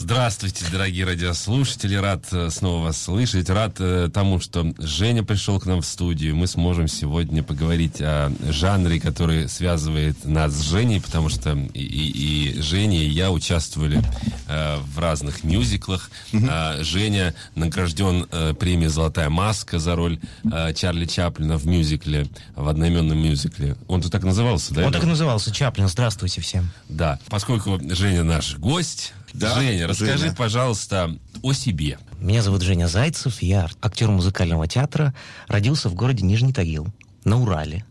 Здравствуйте, дорогие радиослушатели. Рад э, снова вас слышать. Рад э, тому, что Женя пришел к нам в студию. Мы сможем сегодня поговорить о жанре, который связывает нас с Женей, потому что и, и, и Женя, и я участвовали э, в разных мюзиклах. Угу. Э, Женя награжден э, премией «Золотая маска» за роль э, Чарли Чаплина в мюзикле, в одноименном мюзикле. Он тут так назывался, да? Он так и назывался, Чаплин. Здравствуйте всем. Да. Поскольку Женя наш гость, да, Женя, расскажи, Женя. пожалуйста, о себе. Меня зовут Женя Зайцев, я актер музыкального театра, родился в городе Нижний Тагил, на Урале.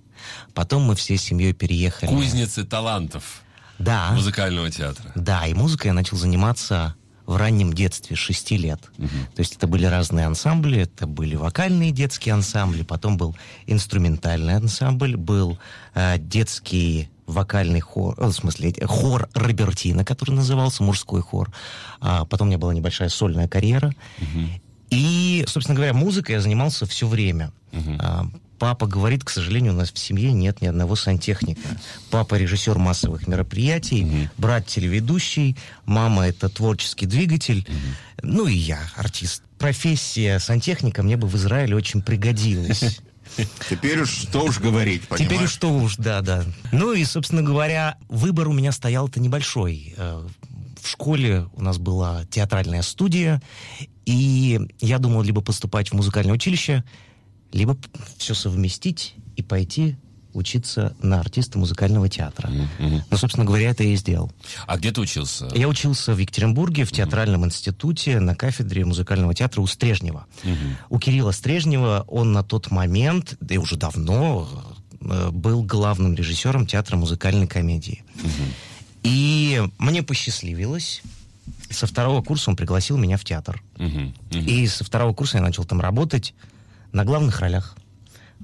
Потом мы всей семьей переехали... Кузницы талантов. Да. Музыкального театра. Да, и музыкой я начал заниматься в раннем детстве, с 6 лет. Угу. То есть это были разные ансамбли, это были вокальные детские ансамбли, потом был инструментальный ансамбль, был э, детский вокальный хор, э, в смысле, хор Робертина, который назывался, мужской хор. А потом у меня была небольшая сольная карьера. Угу. И, собственно говоря, музыкой я занимался все время. Угу. А, папа говорит, к сожалению, у нас в семье нет ни одного сантехника. Папа режиссер массовых мероприятий, угу. брат телеведущий, мама это творческий двигатель, угу. ну и я артист. Профессия сантехника мне бы в Израиле очень пригодилась. Теперь уж что уж говорить, понимаешь? Теперь уж что уж, да, да. Ну и, собственно говоря, выбор у меня стоял-то небольшой. Э, в школе у нас была театральная студия, и я думал либо поступать в музыкальное училище, либо все совместить и пойти учиться на артиста музыкального театра. Mm-hmm. Ну, собственно говоря, это я и сделал. А где ты учился? Я учился в Екатеринбурге, в театральном mm-hmm. институте, на кафедре музыкального театра у Стрежнева. Mm-hmm. У Кирилла Стрежнева он на тот момент, да и уже давно, э, был главным режиссером театра музыкальной комедии. Mm-hmm. И мне посчастливилось со второго курса он пригласил меня в театр. Uh-huh, uh-huh. И со второго курса я начал там работать на главных ролях.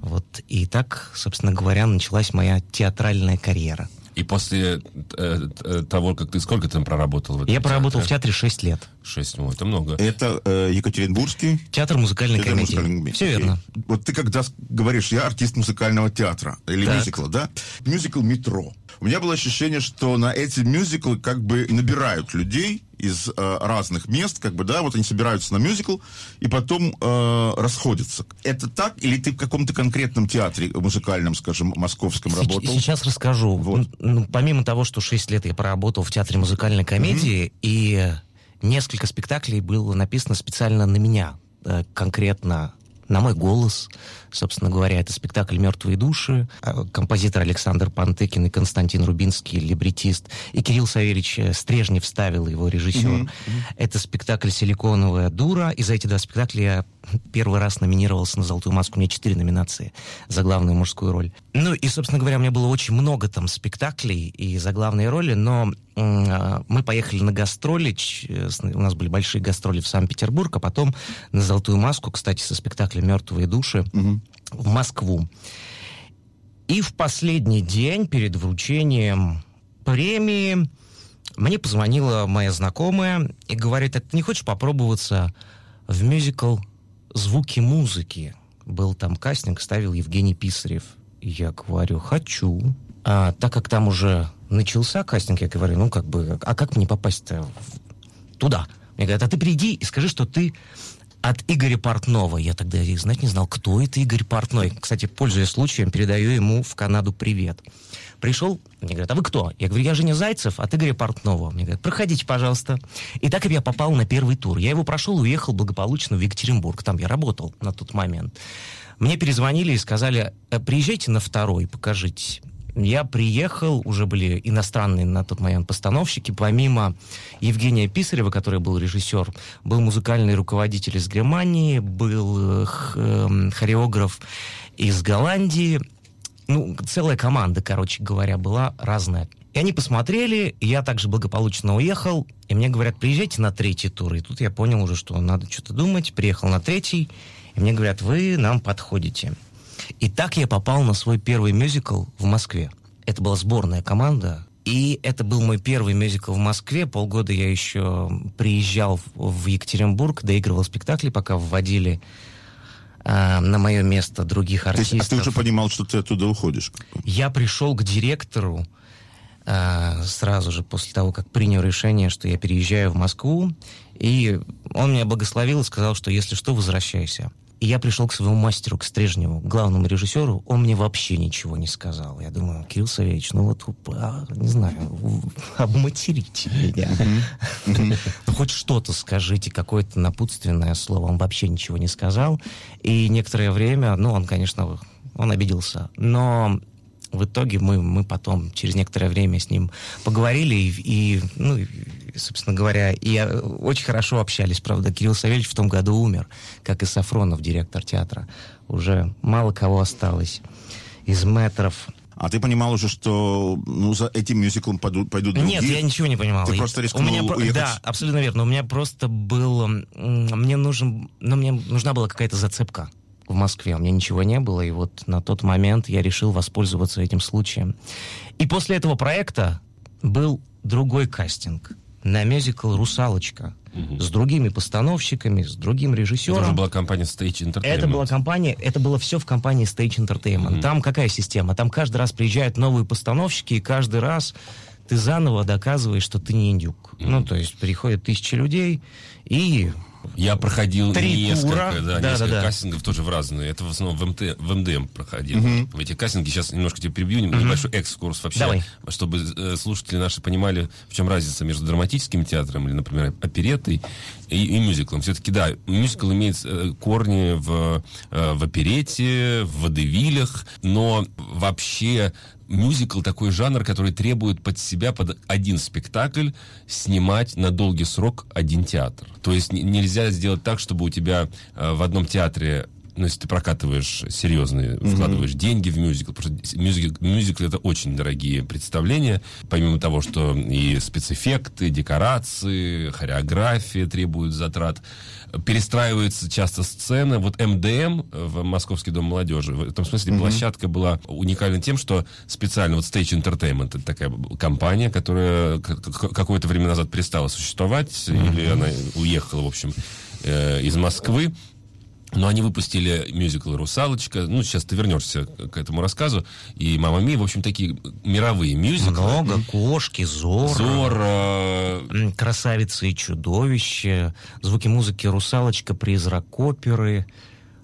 Вот. И так, собственно говоря, началась моя театральная карьера. И после э, э, того, как ты сколько там проработал? В этом Я театре? проработал в театре 6 лет. 6, ну это много. Это э, Екатеринбургский? Театр музыкальной театр комедии. Музыкальной... Все Окей. верно. Вот ты когда говоришь, я артист музыкального театра или так. мюзикла, да? Мюзикл «Метро». У меня было ощущение, что на эти мюзиклы как бы набирают людей из э, разных мест, как бы, да, вот они собираются на мюзикл и потом э, расходятся. Это так? Или ты в каком-то конкретном театре музыкальном, скажем, московском работал? Сейчас расскажу. Вот. Ну, помимо того, что 6 лет я проработал в театре музыкальной комедии, mm-hmm. и несколько спектаклей было написано специально на меня, э, конкретно на мой голос. Собственно говоря, это спектакль «Мертвые души». А, композитор Александр Пантыкин и Константин Рубинский, либретист. И Кирилл Савельевич э, Стрежнев вставил его режиссер. Mm-hmm. Это спектакль «Силиконовая дура». И за эти два спектакля я первый раз номинировался на «Золотую маску». У меня четыре номинации за главную мужскую роль. Ну и, собственно говоря, у меня было очень много там спектаклей и за главные роли, но э, мы поехали на гастроли, у нас были большие гастроли в Санкт-Петербург, а потом на «Золотую маску», кстати, со спектаклем «Мертвые души» угу. В Москву. И в последний день перед вручением премии мне позвонила моя знакомая и говорит, а ты не хочешь попробоваться в мюзикл звуки музыки. Был там кастинг, ставил Евгений Писарев. Я говорю, хочу. А так как там уже начался кастинг, я говорю, ну как бы, а как мне попасть-то туда? Мне говорят, а ты приди и скажи, что ты от Игоря Портнова. Я тогда знать не знал, кто это Игорь Портной. Кстати, пользуясь случаем, передаю ему в Канаду привет. Пришел, мне говорят, а вы кто? Я говорю, я Женя Зайцев от Игоря Портнова. Мне говорят, проходите, пожалуйста. И так я попал на первый тур. Я его прошел уехал благополучно в Екатеринбург. Там я работал на тот момент. Мне перезвонили и сказали, «Э, приезжайте на второй, покажитесь. Я приехал, уже были иностранные на тот момент постановщики. Помимо Евгения Писарева, который был режиссер, был музыкальный руководитель из Германии, был эм, хореограф из Голландии, ну, целая команда, короче говоря, была разная. И они посмотрели, я также благополучно уехал, и мне говорят, приезжайте на третий тур. И тут я понял уже, что надо что-то думать, приехал на третий, и мне говорят, вы нам подходите. И так я попал на свой первый мюзикл в Москве. Это была сборная команда, и это был мой первый мюзикл в Москве. Полгода я еще приезжал в Екатеринбург, доигрывал спектакли, пока вводили э, на мое место других артистов. То есть, а ты уже понимал, что ты оттуда уходишь? Я пришел к директору а, сразу же после того, как принял решение, что я переезжаю в Москву. И он меня благословил и сказал, что если что, возвращайся. И я пришел к своему мастеру, к Стрежневу, главному режиссеру, он мне вообще ничего не сказал. Я думаю, Кирилл Савельевич, ну вот, а, не знаю, обматерите меня. Ну, хоть что-то скажите, какое-то напутственное слово. Он вообще ничего не сказал. И некоторое время, ну, он, конечно, он обиделся. Но в итоге мы, мы потом через некоторое время с ним поговорили и, и ну, собственно говоря, и э, очень хорошо общались, правда. Кирилл Савельевич в том году умер, как и Сафронов, директор театра. Уже мало кого осталось из метров. А ты понимал уже, что ну, за этим мюзиклом пойдут, пойдут другие? Нет, я ничего не понимал. Ты просто рискнул у меня, уехать? Да, абсолютно верно. У меня просто был... Мне, нужен, ну, мне нужна была какая-то зацепка в Москве. У меня ничего не было, и вот на тот момент я решил воспользоваться этим случаем. И после этого проекта был другой кастинг на мюзикл «Русалочка» угу. с другими постановщиками, с другим режиссером. Это уже была компания Stage Entertainment. Это была компания, это было все в компании Stage Entertainment. Угу. Там какая система? Там каждый раз приезжают новые постановщики, и каждый раз ты заново доказываешь, что ты не индюк. Угу. Ну, то есть приходят тысячи людей, и я проходил Три несколько, тура. да, да, несколько да, да. кастингов тоже в разные. Это в основном в, МТ, в МДМ проходил. Угу. В эти кастинги сейчас немножко тебе прибью, угу. небольшой экскурс вообще, Давай. чтобы э, слушатели наши понимали, в чем разница между драматическим театром или, например, оперетой и, и мюзиклом. Все-таки, да, мюзикл имеет э, корни в, э, в оперете, в водевилях, но вообще мюзикл такой жанр, который требует под себя, под один спектакль, снимать на долгий срок один театр. То есть нельзя сделать так, чтобы у тебя э, в одном театре ну, если ты прокатываешь серьезные, mm-hmm. вкладываешь деньги в мюзикл, потому что мюзикл, мюзикл это очень дорогие представления, помимо того, что и спецэффекты, декорации, хореография требуют затрат перестраивается часто сцена. Вот МДМ в Московский дом молодежи, в этом смысле mm-hmm. площадка была уникальна тем, что специально вот Stage Entertainment, это такая компания, которая какое-то время назад перестала существовать, mm-hmm. или она уехала, в общем, э, из Москвы. Но они выпустили мюзикл «Русалочка». Ну, сейчас ты вернешься к этому рассказу. И «Мама Ми», в общем, такие мировые мюзиклы. Много. «Кошки», «Зор». «Зор». Э... «Красавица и чудовище», звуки музыки «Русалочка», «Призрак оперы»,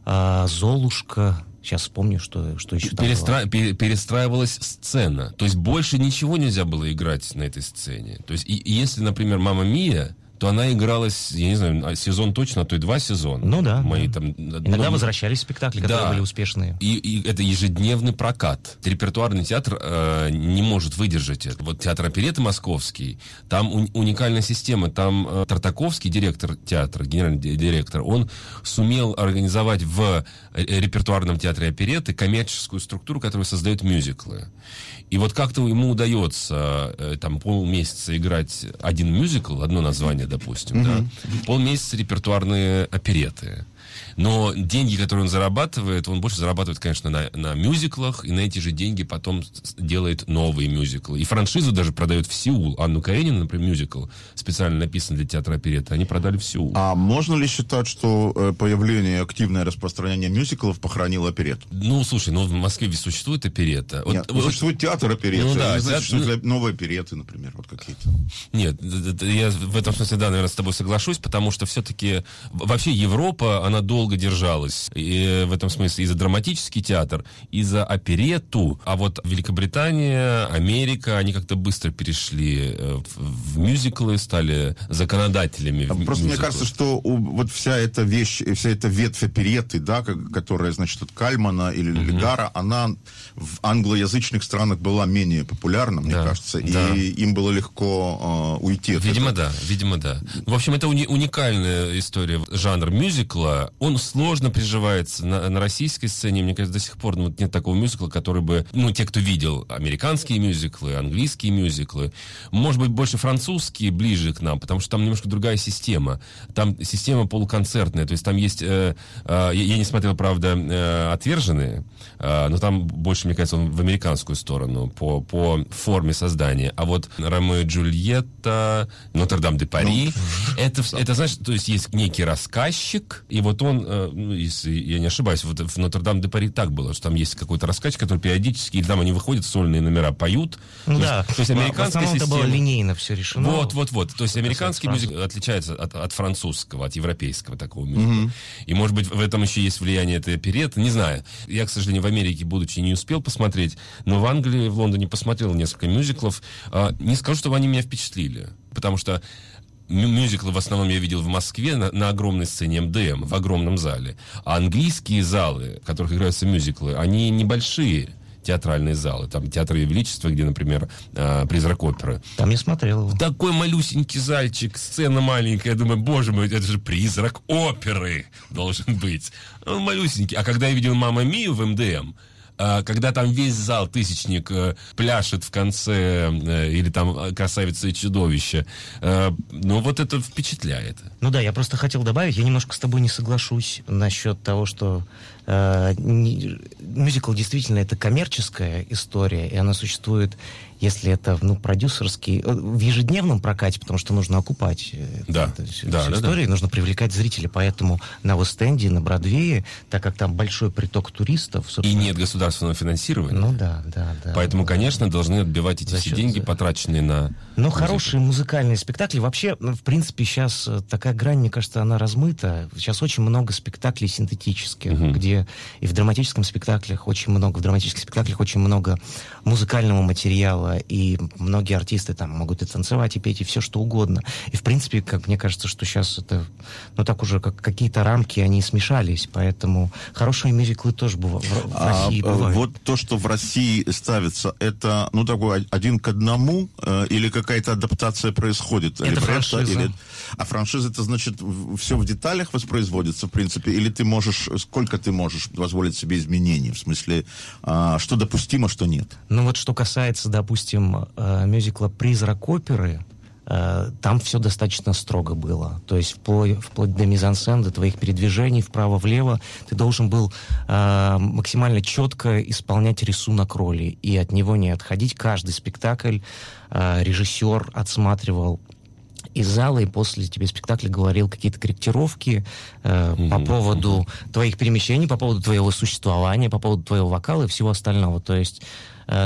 э, «Золушка». Сейчас вспомню, что, что еще там Перестра... было. Перестраивалась сцена. То есть больше ничего нельзя было играть на этой сцене. То есть и, и если, например, «Мама Мия», то она игралась, я не знаю, а сезон точно, а то и два сезона. Ну да. Мои там... Иногда но... возвращались спектакли, которые да. были успешные. И, и это ежедневный прокат. Репертуарный театр э, не может выдержать это. Вот театр опереты московский, там у, уникальная система. Там э, Тартаковский, директор театра, генеральный директор, он сумел организовать в э, репертуарном театре опереты коммерческую структуру, которая создает мюзиклы. И вот как-то ему удается э, там полмесяца играть один мюзикл, одно название, допустим, mm-hmm. да, полмесяца репертуарные опереты. Но деньги, которые он зарабатывает, он больше зарабатывает, конечно, на, на мюзиклах, и на эти же деньги потом делает новые мюзиклы. И франшизу даже продает в Сеул. Анну Каренину, например, мюзикл, специально написан для театра оперетты, они продали в Сеул. А можно ли считать, что э, появление, активное распространение мюзиклов похоронило оперету? Ну, слушай, ну в Москве ведь существует оперета. Нет, вот, существует театр опереты. Ну, да, значит, театр... что новые опереты, например, вот какие-то. Нет, я в этом смысле, да, наверное, с тобой соглашусь, потому что все-таки вообще Европа, она долго держалась. И в этом смысле и за драматический театр, и за оперету. А вот Великобритания, Америка, они как-то быстро перешли э, в, в мюзиклы, стали законодателями. Просто мюзиклов. мне кажется, что вот вся эта вещь, вся эта ветвь опереты, да, которая, значит, от Кальмана или угу. Легара, она в англоязычных странах была менее популярна, мне да, кажется, да. и им было легко э, уйти Видимо, да, видимо, да. В общем, это уни- уникальная история. Жанр мюзикла, он сложно приживается на, на российской сцене. Мне кажется, до сих пор ну, нет такого мюзикла, который бы, ну, те, кто видел американские мюзиклы, английские мюзиклы, может быть, больше французские ближе к нам, потому что там немножко другая система. Там система полуконцертная, то есть там есть, э, э, я, я не смотрел, правда, э, «Отверженные», э, но там больше, мне кажется, он в американскую сторону по, по форме создания. А вот «Ромео и Джульетта», «Нотр-Дам де Пари», ну, это, это, знаешь, то есть есть некий рассказчик, и вот вот он, э, ну, если я не ошибаюсь, вот в Нотр-Дам-де-Пари так было, что там есть какой-то раскач, который периодически, или там они выходят, сольные номера поют. Ну то да, есть, то есть американская в это было система... линейно все решено. Вот, вот, вот. То есть американский мюзикл отличается от, от французского, от европейского такого мюзикла. И, может быть, в этом еще есть влияние этой опереты, не знаю. Я, к сожалению, в Америке, будучи, не успел посмотреть, но в Англии, в Лондоне посмотрел несколько мюзиклов. А, не скажу, чтобы они меня впечатлили, потому что мюзиклы в основном я видел в Москве на, на огромной сцене МДМ, в огромном зале. А английские залы, в которых играются мюзиклы, они небольшие театральные залы. Там театры Величества, где, например, а, «Призрак оперы». Там я смотрел его. Такой малюсенький зальчик, сцена маленькая. Я думаю, боже мой, это же призрак оперы должен быть. Он малюсенький. А когда я видел «Мама Мию» в МДМ, когда там весь зал тысячник э, пляшет в конце, э, или там э, красавица и чудовище, ну вот это впечатляет. Ну да, я просто хотел добавить, я немножко с тобой не соглашусь насчет того, что э, не- мюзикл действительно это коммерческая история, и она существует, если это ну, продюсерский, э, в ежедневном прокате, потому что нужно окупать э, Да, это всю, да, всю да, историю, и нужно привлекать зрителей, поэтому на Вест-Энде, на Бродвее, так как там большой приток туристов, И нет государственного финансирования. Ну да, да, да. Поэтому, да. конечно, должны отбивать эти За все счет- деньги, потраченные на... Но музыку. хорошие музыкальные спектакли. Вообще, ну, в принципе, сейчас э, такая грань, мне кажется, она размыта. Сейчас очень много спектаклей синтетических, Мгм. где и в драматическом спектаклях очень много, в драматических спектаклях очень много музыкального материала, и многие артисты там могут и танцевать, и петь, и все что угодно. И, в принципе, как мне кажется, что сейчас это, ну, так уже, как какие-то рамки, они смешались, поэтому хорошие мюзиклы тоже быва- в, в А, России э, бывают. вот то, что в России ставится, это, ну, такой один к одному, э, или какая-то адаптация происходит? Это франшиза. Или... А франшиза, это значит, все в деталях воспроизводится, в принципе, или ты можешь, сколько ты можешь позволить себе изменений? В смысле, а, что допустимо, что нет? Ну вот что касается, допустим, э, мюзикла «Призрак оперы», э, там все достаточно строго было. То есть вплоть, вплоть до мизансцен, до твоих передвижений вправо-влево, ты должен был э, максимально четко исполнять рисунок роли и от него не отходить. Каждый спектакль э, режиссер отсматривал из зала и после тебе спектакля говорил какие-то корректировки э, по Мгм, поводу твоих перемещений, по поводу твоего существования, по поводу твоего вокала и всего остального. То есть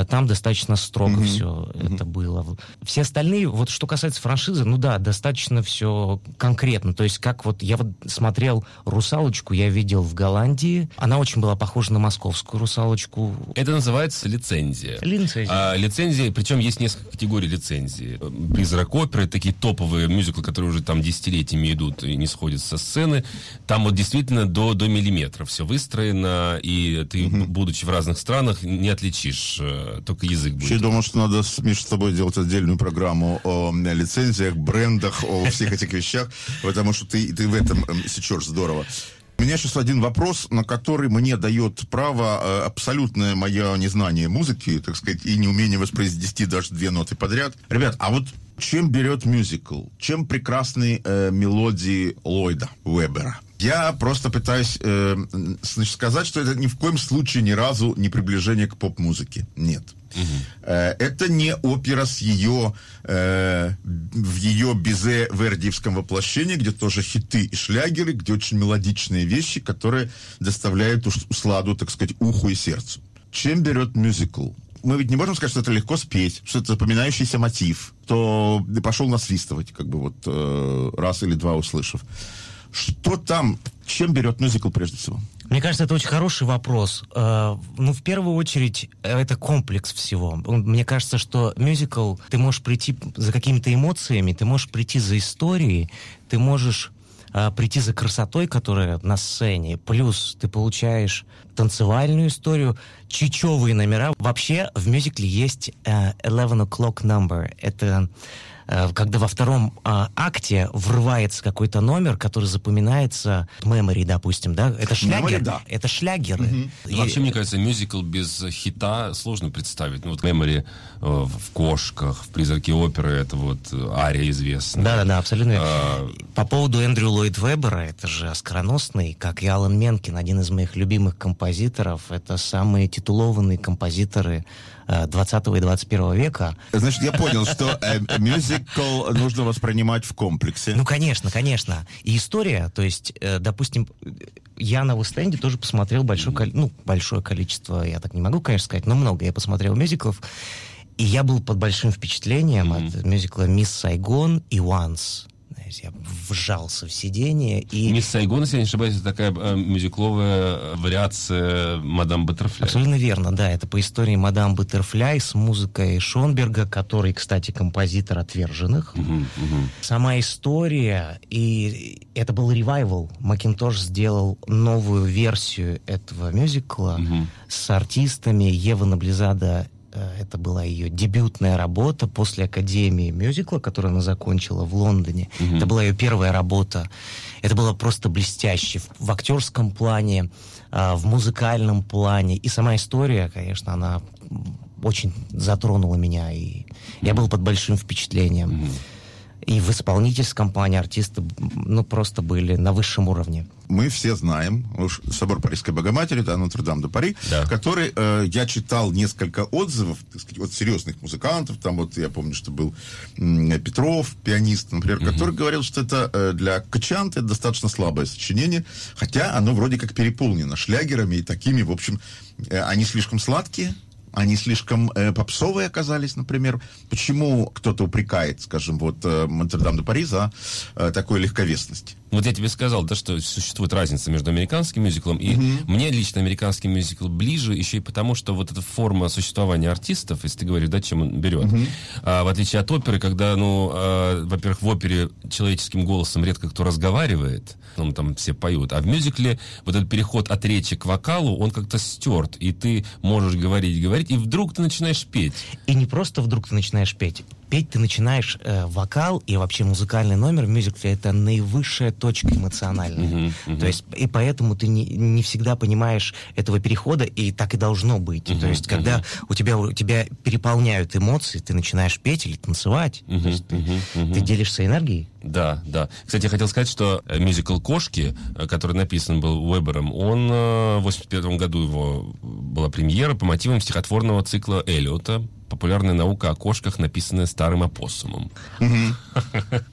там достаточно строго Мгм, все это было. Все остальные, вот что касается франшизы, ну да, достаточно все конкретно. То есть как вот я вот смотрел «Русалочку», я видел в Голландии. Она очень была похожа на московскую «Русалочку». Это называется лицензия. Лицензия. А, лицензии, причем есть несколько категорий лицензии. Призрак оперы, такие топовые мюзиклы, которые уже там десятилетиями идут и не сходят со сцены. Там вот действительно до, до миллиметра все выстроено, и ты, будучи в разных странах, не отличишь, только язык Вообще, я будет. думал, что надо, Миш, с тобой делать отдельную программу о лицензиях, брендах, о всех этих вещах, потому что ты, ты в этом эм, сечешь здорово. У меня сейчас один вопрос, на который мне дает право э, абсолютное мое незнание музыки, так сказать, и неумение воспроизвести даже две ноты подряд. Ребят, а вот чем берет мюзикл? Чем прекрасны э, мелодии Ллойда Уэбера? Я просто пытаюсь э, значит, сказать, что это ни в коем случае ни разу не приближение к поп-музыке. Нет. Э, Это не опера с ее э, в ее безе вердиевском воплощении, где тоже хиты и шлягеры, где очень мелодичные вещи, которые доставляют уж сладу, так сказать, уху и сердцу. Чем берет мюзикл? Мы ведь не можем сказать, что это легко спеть, что это запоминающийся мотив, то пошел насвистывать, как бы вот э, раз или два услышав. Что там, чем берет мюзикл прежде всего? Мне кажется, это очень хороший вопрос. Э, Ну, в первую очередь, э, это комплекс всего. Мне кажется, что мюзикл, ты можешь прийти за какими-то эмоциями, ты можешь прийти за историей, ты можешь э, прийти за красотой, которая на сцене, плюс ты получаешь танцевальную историю, чичевые номера. Вообще в мюзикле есть э, 11 o'clock number. Это когда во втором э, акте врывается какой-то номер, который запоминается, memory, допустим, да, это шлягер, Memory, да. это шлягеры. И- Вообще, мне кажется, мюзикл без хита сложно представить. Ну, вот Мемори э, в «Кошках», в «Призраке оперы» это вот э, ария известная. Да-да-да, абсолютно. А, По поводу Эндрю Ллойд Вебера, это же оскароносный, как и Алан Менкин, один из моих любимых композиторов. Это самые титулованные композиторы э, 20 и 21 века. Значит, я понял, что э, мюзикл мюзикл нужно воспринимать в комплексе. Ну, конечно, конечно. И история, то есть, э, допустим, я на Вестенде тоже посмотрел большое, ну, большое количество, я так не могу, конечно, сказать, но много я посмотрел мюзиклов. И я был под большим впечатлением mm-hmm. от мюзикла «Мисс Сайгон» и «Once» знаете, я вжался в сиденье и... Мисс Сайгон, если я не ошибаюсь, это такая э, мюзикловая вариация «Мадам Баттерфляй». Абсолютно верно, да. Это по истории «Мадам Баттерфляй» с музыкой Шонберга, который, кстати, композитор «Отверженных». Угу, угу. Сама история, и это был ревайвал. Макинтош сделал новую версию этого мюзикла угу. с артистами Ева Наблизада это была ее дебютная работа после Академии мюзикла, которую она закончила в Лондоне. Mm-hmm. Это была ее первая работа. Это было просто блестяще в, в актерском плане, э, в музыкальном плане. И сама история, конечно, она очень затронула меня. И mm-hmm. я был под большим впечатлением. Mm-hmm. И в исполнительском плане артисты, ну, просто были на высшем уровне. Мы все знаем уж собор Парижской Богоматери, да, Нотр-Дам де Пари, да. который э, я читал несколько отзывов, так сказать, от серьезных музыкантов. Там вот я помню, что был э, Петров, пианист, например, угу. который говорил, что это э, для качанта это достаточно слабое сочинение, хотя оно вроде как переполнено шлягерами и такими, в общем, э, они слишком сладкие, они слишком э, попсовые оказались, например. Почему кто-то упрекает, скажем, вот э, Монтердам де Пари за э, такой легковесность? Вот я тебе сказал, да, что существует разница между американским мюзиклом и mm-hmm. мне лично американский мюзикл ближе еще и потому, что вот эта форма существования артистов, если ты говоришь, да, чем он берет, mm-hmm. а, в отличие от оперы, когда, ну, а, во-первых, в опере человеческим голосом редко кто разговаривает, ну, там все поют, а в мюзикле вот этот переход от речи к вокалу, он как-то стерт, и ты можешь говорить, говорить, и вдруг ты начинаешь петь. И не просто вдруг ты начинаешь петь петь ты начинаешь э, вокал и вообще музыкальный номер в мюзикле это наивысшая точка эмоциональная. Uh-huh, uh-huh. То есть и поэтому ты не, не всегда понимаешь этого перехода и так и должно быть. Uh-huh, То есть когда uh-huh. у тебя у тебя переполняют эмоции, ты начинаешь петь или танцевать, uh-huh, то есть ты, uh-huh, uh-huh. ты делишься энергией. Да, да. Кстати, я хотел сказать, что э, мюзикл «Кошки», э, который написан был Уэбером, он э, в 81 году его была премьера по мотивам стихотворного цикла Эллиота популярная наука о кошках, написанная старым опоссумом.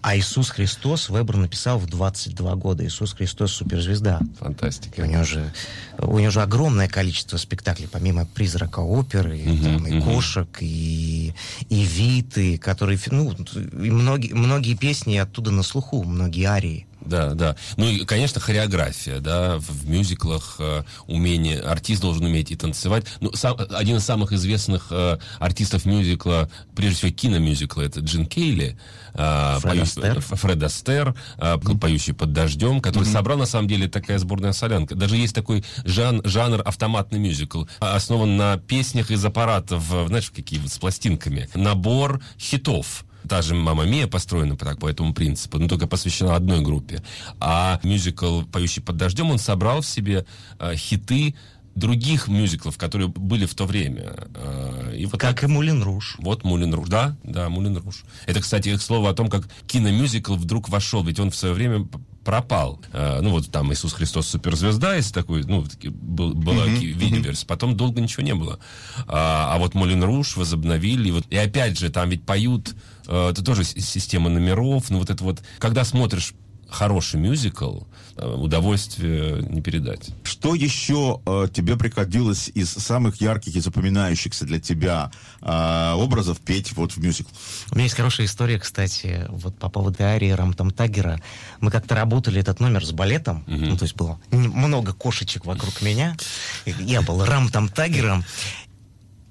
А Иисус Христос Вебер написал в 22 года. Иисус Христос суперзвезда. Фантастика. У него же, у него же огромное количество спектаклей, помимо «Призрака оперы», и, там, и «Кошек», и, и «Виты», которые, ну, и многие, многие песни оттуда на слуху, многие арии. Да, да. Ну и, конечно, хореография, да, в, в мюзиклах э, умение, артист должен уметь и танцевать. Ну, сам, один из самых известных э, артистов мюзикла, прежде всего киномюзикла, это Джин Кейли, э, Фред, поющий, Астер. Фред Астер, э, поющий под дождем, который mm-hmm. собрал, на самом деле, такая сборная солянка. Даже есть такой жан, жанр автоматный мюзикл, основан на песнях из аппаратов, знаешь, какие с пластинками. Набор хитов Та же «Мама Мия» построена так, по этому принципу, но только посвящена одной группе. А мюзикл «Поющий под дождем» он собрал в себе э, хиты других мюзиклов, которые были в то время. Э, и вот как так, и Мулин Руж. Вот Мулин Руж, да, да, Мулин Руж. Это, кстати, к слову о том, как киномюзикл вдруг вошел, ведь он в свое время пропал. Э, ну, вот там Иисус Христос суперзвезда, если такой, ну, был, была mm-hmm. видеоверсия, потом долго ничего не было. А, а вот Мулин Руж возобновили, и, вот, и опять же, там ведь поют, это тоже система номеров, ну, вот это вот, когда смотришь хороший мюзикл, э, удовольствие не передать. Что еще э, тебе приходилось из самых ярких и запоминающихся для тебя э, образов петь вот в мюзикл? У меня есть хорошая история, кстати, вот по поводу арии Рамтам Тагера. Мы как-то работали этот номер с балетом, угу. ну, то есть было много кошечек вокруг меня. Я был Рамтам Тагером,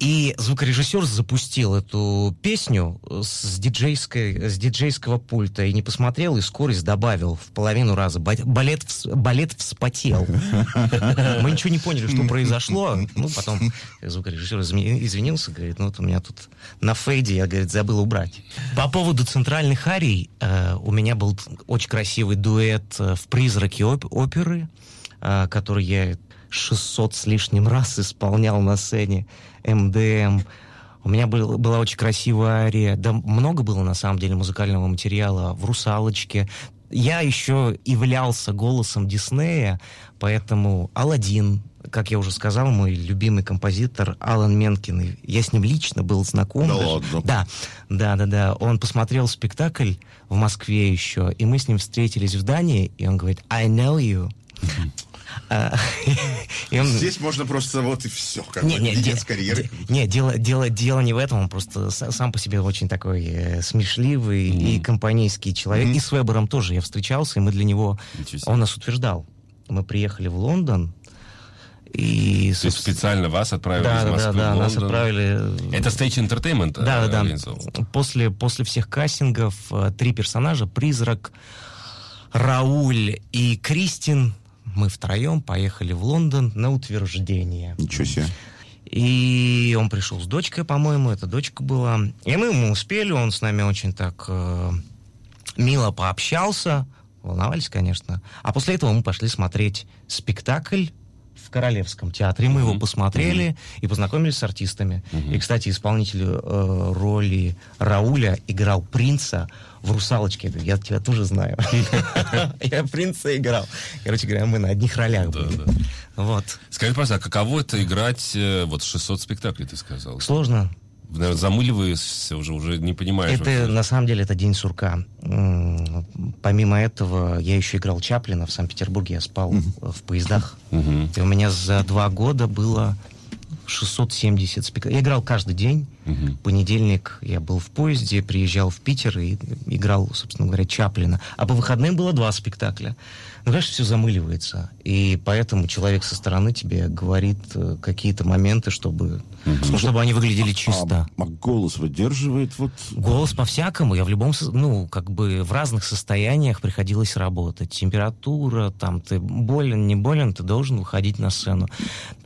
и звукорежиссер запустил эту песню с, диджейской, с диджейского пульта и не посмотрел, и скорость добавил в половину раза. Балет, балет вспотел. Мы ничего не поняли, что произошло. Ну, потом звукорежиссер извинился, говорит, ну вот у меня тут на фейде, я, говорит, забыл убрать. По поводу центральных арий, э, у меня был очень красивый дуэт э, в «Призраке оперы», э, который я 600 с лишним раз исполнял на сцене. МДМ. У меня был, была очень красивая ария. Да много было, на самом деле, музыкального материала в «Русалочке». Я еще являлся голосом Диснея, поэтому Алладин, как я уже сказал, мой любимый композитор Алан Менкин. Я с ним лично был знаком. Да даже. ладно? Да, да, да, да. Он посмотрел спектакль в Москве еще, и мы с ним встретились в Дании, и он говорит, I know you. А, и он- Здесь можно просто вот и все, как не, бы, не, де- карьеры. де- не, дело, дело, дело не в этом, он просто с- сам по себе очень такой э, смешливый и компанейский человек. И с Вебером тоже я встречался, и мы для него... Он нас утверждал. Мы приехали в Лондон, и... То есть специально вас отправили Да, из Москвы да, да, в нас Лондон? отправили... Это Stage Entertainment э, Да, да, да. После, после всех кастингов э, три персонажа, Призрак, Рауль и Кристин, мы втроем поехали в Лондон на утверждение. Ничего себе. И он пришел с дочкой, по-моему, это дочка была. И мы ему успели, он с нами очень так э, мило пообщался. Волновались, конечно. А после этого мы пошли смотреть спектакль в Королевском театре. Мы его посмотрели и познакомились с артистами. И, кстати, исполнитель э, роли Рауля играл принца в «Русалочке». Я тебя тоже знаю. Я принца играл. Короче говоря, мы на одних ролях были. Вот. Скажи, пожалуйста, а каково это играть э, вот 600 спектаклей, ты сказал? Сложно. Наверное, замыливаешься уже, уже не понимаешь. Это, вообще. на самом деле, это день сурка. Помимо этого, я еще играл Чаплина в Санкт-Петербурге. Я спал в поездах. И у меня за два года было 670 спектаклей. Я играл каждый день. Мгм. Понедельник я был в поезде, приезжал в Питер и играл, собственно говоря, Чаплина. А по выходным было два спектакля. Ну, конечно, все замыливается. И поэтому человек со стороны тебе говорит э, какие-то моменты, чтобы, ну, чтобы они выглядели чисто. А, а голос выдерживает вот... Голос по-всякому. Я в любом, ну, как бы в разных состояниях приходилось работать. Температура, там, ты болен, не болен, ты должен выходить на сцену.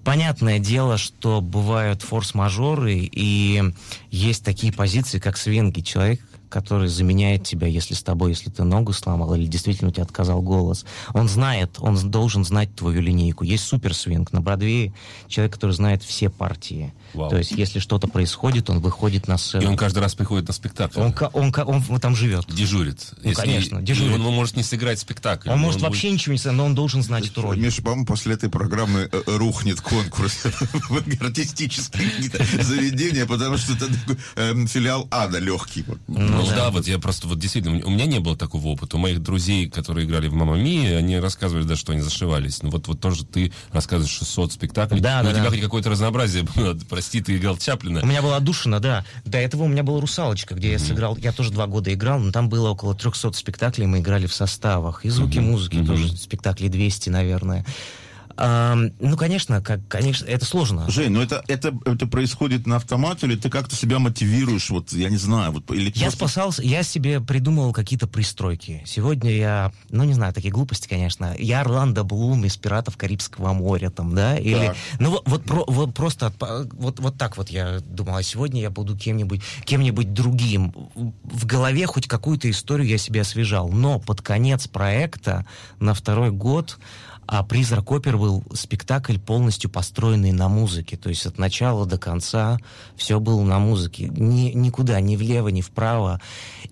Понятное дело, что бывают форс-мажоры, и есть такие позиции, как свинги. Человек, который заменяет тебя, если с тобой, если ты ногу сломал, или действительно у тебя отказал голос. Он знает, он должен знать твою линейку. Есть суперсвинг на Бродвее, человек, который знает все партии. Вау. То есть, если что-то происходит, он выходит на сцену. И он каждый раз приходит на спектакль. Он, он, ка- он, там живет. Дежурит. Ну, конечно, дежурит. и Он, может не сыграть спектакль. Он может вообще ничего не знать, но он должен знать эту роль. Миша, по-моему, после этой программы э, э, рухнет конкурс в артистические заведения, потому что это эм, филиал ада легкий. Вот. Ну, да. вот я просто, вот действительно, у меня не было такого опыта. У моих друзей, которые играли в «Мамма Мии», они рассказывали, да, что они зашивались. Ну, вот, вот тоже ты рассказываешь 600 спектаклей. Да, Ну, да, у тебя хоть какое-то разнообразие было. Прости, ты играл Чаплина. У меня была Душина, да. До этого у меня была «Русалочка», где я сыграл... Я тоже два года играл, но там было около 300 спектаклей, мы играли в составах. И звуки музыки тоже, спектаклей 200, наверное. Ам, ну, конечно, как, конечно, это сложно. Жень, ну это, это, это происходит на автомат, или ты как-то себя мотивируешь, вот, я не знаю, вот, или Я просто- спасался, я себе придумал какие-то пристройки. Сегодня я, ну не знаю, такие глупости, конечно. Я Орландо Блум из «Пиратов Карибского моря», там, да, или... Так. Ну вот, вот, про- вот просто, от- вот, вот так вот я думал, а сегодня я буду кем-нибудь, кем-нибудь другим. В голове хоть какую-то историю я себе освежал. Но под конец проекта на второй год а «Призрак опер» был спектакль, полностью построенный на музыке. То есть от начала до конца все было на музыке. Ни, никуда, ни влево, ни вправо.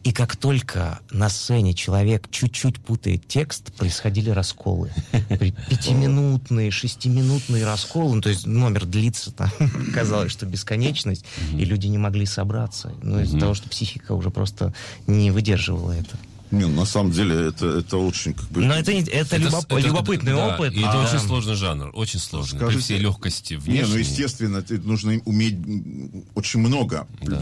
И как только на сцене человек чуть-чуть путает текст, происходили расколы. Пятиминутные, шестиминутные расколы. Ну, то есть номер длится, там, казалось, что бесконечность, и люди не могли собраться. Ну, из-за того, что психика уже просто не выдерживала это. Не, ну, на самом деле это, это очень как бы... Но это, не- это, любоп- это- любопытный да, опыт. И это Да. очень сложный жанр, очень сложный. При Скажите- всей легкости Не, внешней. ну естественно, ты, нужно уметь очень много. Да.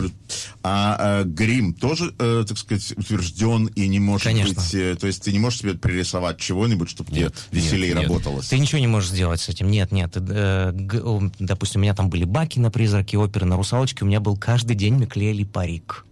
А, э, грим тоже, э, так сказать, утвержден и не может Конечно. быть... э, то есть ты не можешь себе пририсовать чего-нибудь, чтобы тебе Нет, веселее нет, нет. работалось. Ты ничего не можешь сделать с этим. Нет, нет. Э, г- допустим, у меня там были баки на призраке оперы, на русалочке. У меня был каждый день мы клеили парик.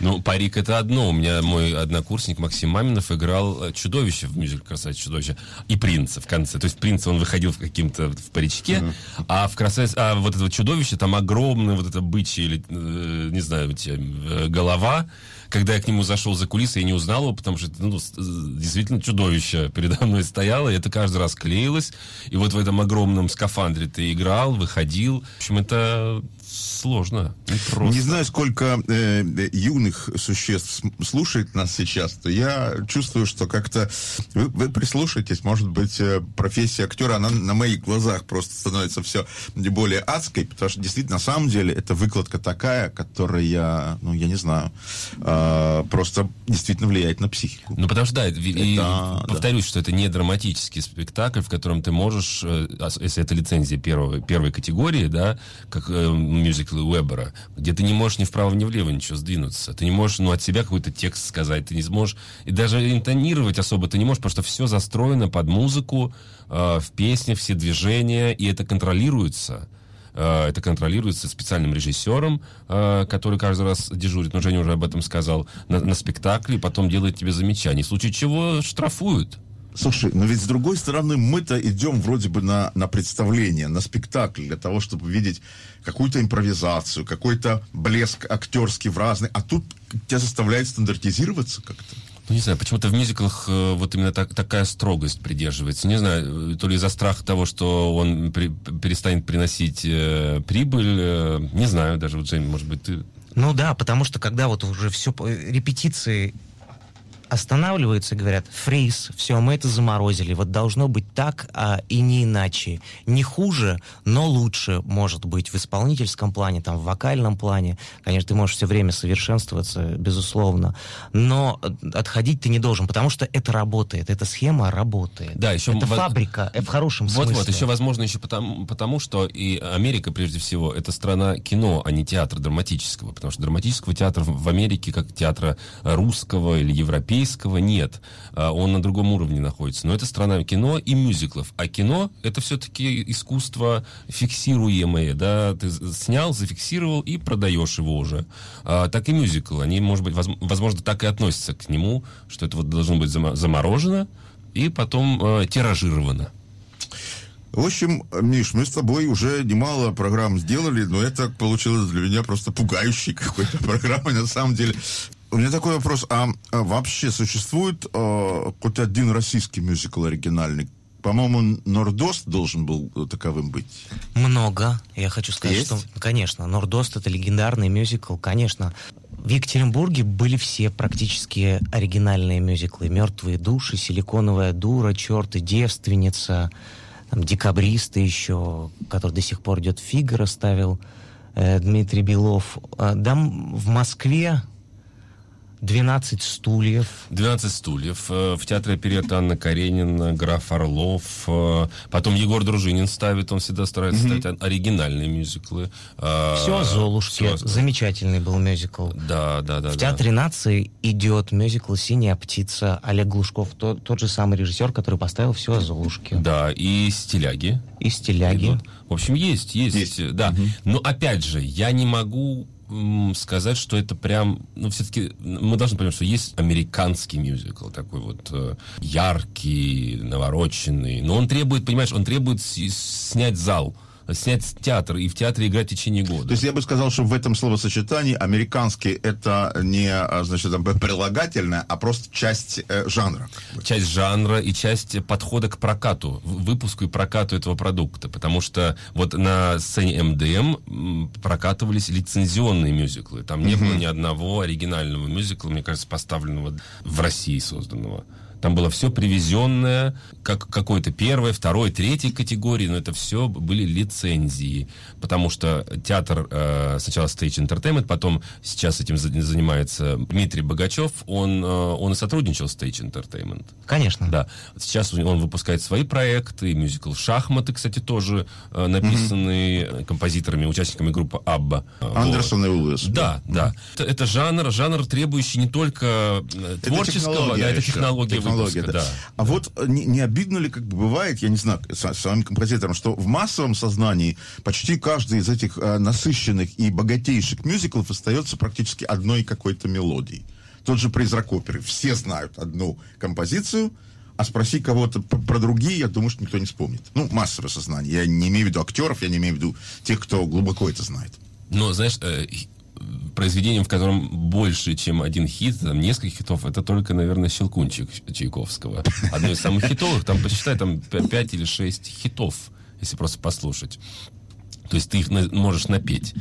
Ну, парик это одно. У меня мой однокурсник Максим Маминов играл э, чудовище в мюзикле «Красавица чудовище» и принца в конце. То есть принца он выходил в каким-то в паричке, а в «Красавице», а вот это вот чудовище, там огромное вот это бычье или, э, не знаю, э, голова. Когда я к нему зашел за кулисы, я не узнал его, потому что ну, с- действительно чудовище передо мной стояло, и это каждый раз клеилось. И вот в этом огромном скафандре ты играл, выходил. В общем, это сложно, непросто. Не знаю, сколько э, юных существ слушает нас сейчас, я чувствую, что как-то вы, вы прислушаетесь, может быть, э, профессия актера, она на моих глазах просто становится все более адской, потому что действительно, на самом деле, это выкладка такая, которая, ну, я не знаю, э, просто действительно влияет на психику. Ну, потому что, да, это, и повторюсь, да. что это не драматический спектакль, в котором ты можешь, э, если это лицензия первого, первой категории, да, как э, мюзикл Уэббера, где ты не можешь ни вправо, ни влево ничего сдвинуться. Ты не можешь, ну, от себя какой-то текст сказать, ты не сможешь, и даже интонировать особо ты не можешь, потому что все застроено под музыку, э, в песне, все движения, и это контролируется. Э, это контролируется специальным режиссером, э, который каждый раз дежурит, но Женя уже об этом сказал, на, на спектакле, потом делает тебе замечания, в случае чего штрафуют. Слушай, но ведь с другой стороны, мы-то идем вроде бы на, на представление, на спектакль, для того, чтобы видеть какую-то импровизацию, какой-то блеск актерский в разный, а тут тебя заставляет стандартизироваться как-то. Ну, не знаю, почему-то в мюзиклах э, вот именно так, такая строгость придерживается. Не знаю, то ли из-за страха того, что он при, перестанет приносить э, прибыль, э, не знаю, даже вот, Жень, может быть, ты... Ну да, потому что когда вот уже все репетиции останавливаются и говорят, фриз, все, мы это заморозили, вот должно быть так а, и не иначе. Не хуже, но лучше может быть в исполнительском плане, там, в вокальном плане. Конечно, ты можешь все время совершенствоваться, безусловно, но отходить ты не должен, потому что это работает, эта схема работает. Да, еще это воз... фабрика, в хорошем вот, смысле. Вот, еще, возможно, еще потому, потому, что и Америка, прежде всего, это страна кино, а не театра драматического, потому что драматического театра в Америке, как театра русского или европейского, европейского нет. А, он на другом уровне находится. Но это страна кино и мюзиклов. А кино — это все-таки искусство фиксируемое. Да? Ты снял, зафиксировал и продаешь его уже. А, так и мюзикл. Они, может быть, возможно, так и относятся к нему, что это вот должно быть заморожено и потом э, тиражировано. В общем, Миш, мы с тобой уже немало программ сделали, но это получилось для меня просто пугающей какой-то программой. На самом деле, у меня такой вопрос. А, а вообще существует а, хоть один российский мюзикл оригинальный? По-моему, Нордост должен был таковым быть. Много. Я хочу сказать, Есть? что, конечно, Нордост это легендарный мюзикл, конечно. В Екатеринбурге были все практически оригинальные мюзиклы. «Мертвые души», «Силиконовая дура», «Черт и девственница», там, «Декабристы» еще, который до сих пор идет, «Фигаро» ставил э, Дмитрий Белов. Да, в Москве 12 стульев. 12 стульев. Э, в театре оперетта Анна Каренина, граф Орлов. Э, потом Егор Дружинин ставит, он всегда старается mm-hmm. ставить оригинальные мюзиклы. Э, Все о Золушке. Все... Замечательный был мюзикл. Да, да, да. В Театре да. нации идет мюзикл «Синяя птица» Олег Глушков, тот, тот же самый режиссер, который поставил все о Золушке. Да, и «Стиляги». И «Стиляги». В общем, есть, есть. есть. Да. Mm-hmm. Но опять же, я не могу сказать, что это прям, ну, все-таки мы должны понимать, что есть американский мюзикл, такой вот э, яркий, навороченный, но он требует, понимаешь, он требует снять зал снять театр и в театре играть в течение года. То есть я бы сказал, что в этом словосочетании американский это не а, значит прилагательное, а просто часть э, жанра. Часть жанра и часть подхода к прокату, выпуску и прокату этого продукта. Потому что вот на сцене МДМ прокатывались лицензионные мюзиклы. Там не mm-hmm. было ни одного оригинального мюзикла, мне кажется, поставленного в России созданного. Там было все привезенное, как какой-то первой, второй, третьей категории, но это все были лицензии. Потому что театр э, сначала Stage Entertainment, потом сейчас этим занимается Дмитрий Богачев, он, э, он и сотрудничал с Stage Entertainment. Конечно. Да. Сейчас он выпускает свои проекты, мюзикл «Шахматы», кстати, тоже э, написанные mm-hmm. композиторами, участниками группы «Абба». Андерсон вот. и Уиллес. Да, да. да. Это, это жанр, жанр, требующий не только э, творческого, это да, это технология технология, да. да. А да. вот э, не, не обидно ли, как бы бывает, я не знаю, с, с вами композитором, что в массовом сознании почти каждый из этих э, насыщенных и богатейших мюзиклов остается практически одной какой-то мелодией. Тот же «Призрак оперы». Все знают одну композицию, а спроси кого-то про другие, я думаю, что никто не вспомнит. Ну, массовое сознание. Я не имею в виду актеров, я не имею в виду тех, кто глубоко это знает. Но, знаешь, э, произведением, в котором больше, чем один хит, там несколько хитов, это только, наверное, «Щелкунчик» Чайковского. Одно из самых хитовых, там, посчитай, там 5 или 6 хитов, если просто послушать. То есть ты их на, можешь напеть.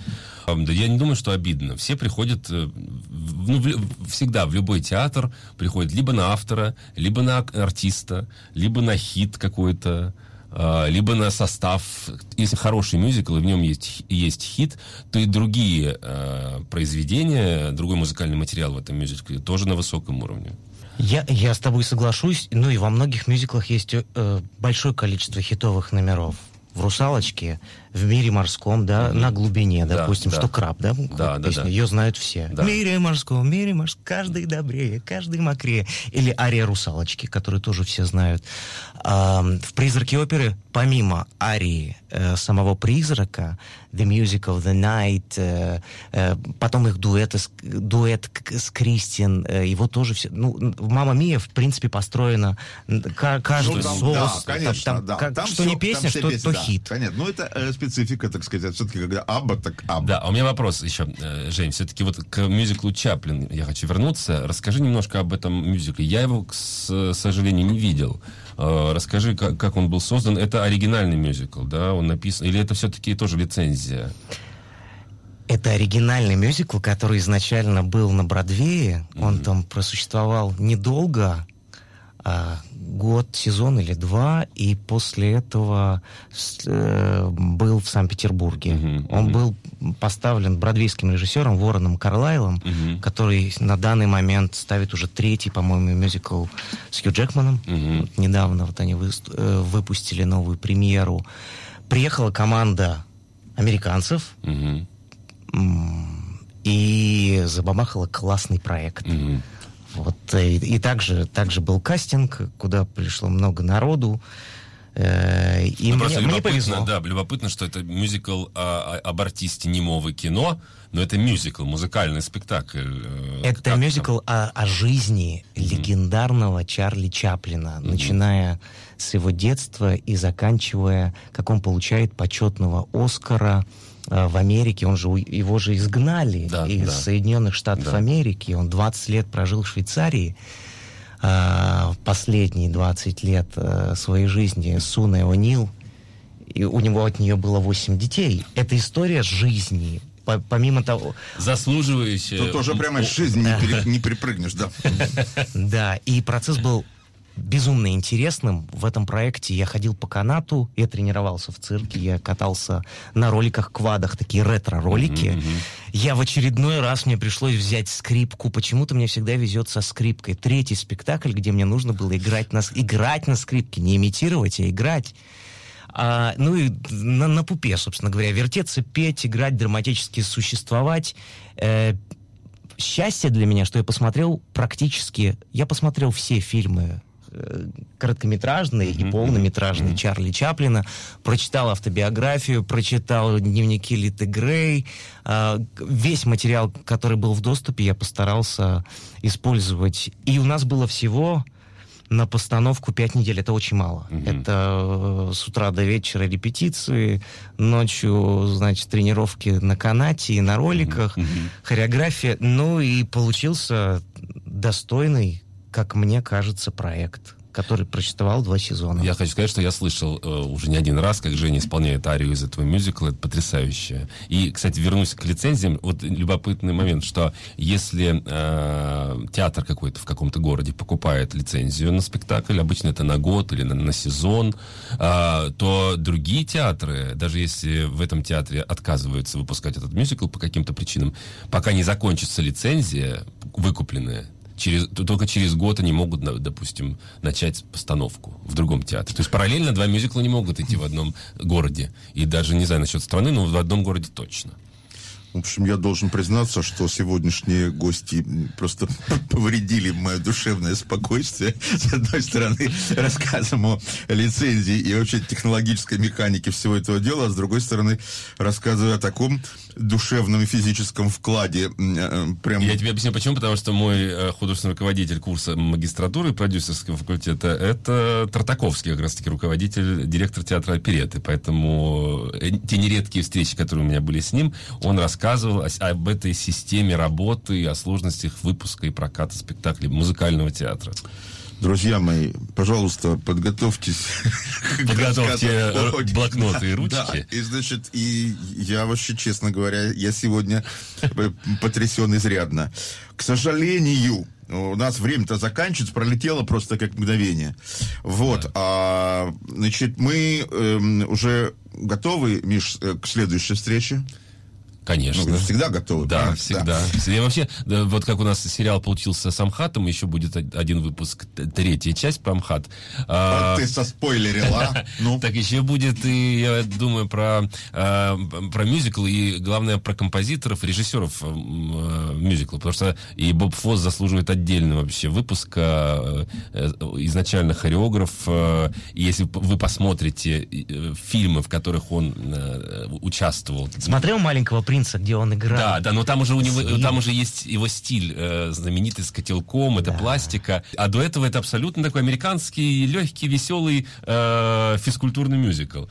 Я не думаю, что обидно. Все приходят, э, ну, в, всегда в любой театр приходят либо на автора, либо на артиста, либо на хит какой-то, либо на состав. Если хороший мюзикл, и в нем есть, есть хит, то и другие э, произведения, другой музыкальный материал в этом мюзикле тоже на высоком уровне. Я, я с тобой соглашусь. Ну и во многих мюзиклах есть э, большое количество хитовых номеров в «Русалочке», в «Мире морском», да, mm-hmm. на глубине, да, допустим, да. что «Краб», да, да, да, да. ее знают все. Да. «В мире морском, в мире морском, каждый добрее, каждый мокрее». Или ария «Русалочки», которую тоже все знают. А, в «Призраке оперы», помимо арии э, самого «Призрака», «The Music of the Night», э, э, потом их дуэт, дуэт с Кристиан, э, его тоже все... Ну, «Мама Мия», в принципе, построена каждый ну, там, соус. Да, конечно, там, да. Как, там что все, не песня, что, песни, то да, хит. Понятно. Ну, это специфика, так сказать, все-таки, когда Абба, так Абба. Да, а у меня вопрос еще, э, Жень, все-таки вот к мюзиклу «Чаплин» я хочу вернуться. Расскажи немножко об этом мюзикле. Я его, к сожалению, не видел. Э, расскажи, как, как он был создан. Это оригинальный мюзикл, да? Он написан... Или это все-таки тоже лицензия? Это оригинальный мюзикл, который изначально был на Бродвее. Mm-hmm. Он там просуществовал недолго, а, год, сезон или два, и после этого э, был в Санкт-Петербурге. Uh-huh, Он был поставлен бродвейским режиссером Вороном Карлайлом, uh-huh. который на данный момент ставит уже третий, по-моему, мюзикл с Хью Джекманом. Uh-huh. Вот недавно вот они вы, э, выпустили новую премьеру. Приехала команда американцев. Uh-huh. И забабахала классный проект. Uh-huh. Вот, э, и, и также, также был кастинг, куда пришло много народу. Э, и ну, мне, мне повезло. Да, любопытно, что это мюзикл о, об артисте немого кино, но это мюзикл, музыкальный спектакль. Э, это мюзикл о, о жизни легендарного Чарли Чаплина, начиная с его детства и заканчивая, как он получает почетного Оскара в Америке, он же, его же изгнали да, из да. Соединенных Штатов да. Америки, он 20 лет прожил в Швейцарии, э, последние 20 лет э, своей жизни Суна О'Нил, и у него от нее было 8 детей. Это история жизни, помимо того... Заслуживающая... Тут тоже прямо из жизни не, пере, не перепрыгнешь, да. Да, и процесс был безумно интересным. В этом проекте я ходил по канату, я тренировался в цирке, я катался на роликах-квадах, такие ретро-ролики. Mm-hmm, mm-hmm. Я в очередной раз, мне пришлось взять скрипку. Почему-то мне всегда везет со скрипкой. Третий спектакль, где мне нужно было играть на, играть на скрипке, не имитировать, а играть. А, ну и на, на пупе, собственно говоря, вертеться, петь, играть, драматически существовать. Э, счастье для меня, что я посмотрел практически, я посмотрел все фильмы короткометражный mm-hmm. и полнометражный mm-hmm. Чарли Чаплина, прочитал автобиографию, прочитал дневники Литы Грей, э, весь материал, который был в доступе, я постарался использовать. И у нас было всего на постановку пять недель. Это очень мало. Mm-hmm. Это э, с утра до вечера репетиции, ночью, значит, тренировки на канате и на роликах, mm-hmm. хореография. Ну и получился достойный как мне кажется, проект который просуществовал два сезона. Я хочу сказать, что я слышал э, уже не один раз, как Женя исполняет арию из этого мюзикла. Это потрясающе. И, кстати, вернусь к лицензиям. Вот любопытный момент, что если э, театр какой-то в каком-то городе покупает лицензию на спектакль, обычно это на год или на, на сезон, э, то другие театры, даже если в этом театре отказываются выпускать этот мюзикл по каким-то причинам, пока не закончится лицензия выкупленная, через, только через год они могут, допустим, начать постановку в другом театре. То есть параллельно два мюзикла не могут идти в одном городе. И даже, не знаю насчет страны, но в одном городе точно. В общем, я должен признаться, что сегодняшние гости просто повредили мое душевное спокойствие. С одной стороны, рассказом о лицензии и вообще технологической механике всего этого дела, а с другой стороны, рассказывая о таком душевном и физическом вкладе. Э, прям... Я тебе объясню, почему. Потому что мой э, художественный руководитель курса магистратуры продюсерского факультета это Тартаковский, как раз-таки руководитель, директор театра опереты. Поэтому э, те нередкие встречи, которые у меня были с ним, он рассказывал об этой системе работы, о сложностях выпуска и проката спектаклей музыкального театра. Друзья мои, пожалуйста, подготовьтесь. Подготовьте э, блокноты и ручки. Да, и, значит, и я вообще, честно говоря, я сегодня потрясен изрядно. К сожалению, у нас время-то заканчивается, пролетело просто как мгновение. Вот. Да. А, значит, мы э, уже готовы, Миш, э, к следующей встрече. Конечно. Ну, всегда готовы. Да, всегда. Да. И вообще, да, вот как у нас сериал получился с Амхатом, еще будет один выпуск, третья часть по Амхат. А, ты со спойлерила. Ну. Так еще будет и, я думаю, про, а, про мюзикл и, главное, про композиторов, режиссеров а, мюзикла, потому что и Боб Фосс заслуживает отдельного вообще выпуска, э, изначально хореограф, и если вы посмотрите фильмы, в которых он участвовал. Смотрел «Маленького принца»? Принца, где он играет. Да, да, но там уже у него, Свин. там уже есть его стиль э, знаменитый с котелком, это да. пластика. А до этого это абсолютно такой американский, легкий, веселый э, физкультурный мюзикл.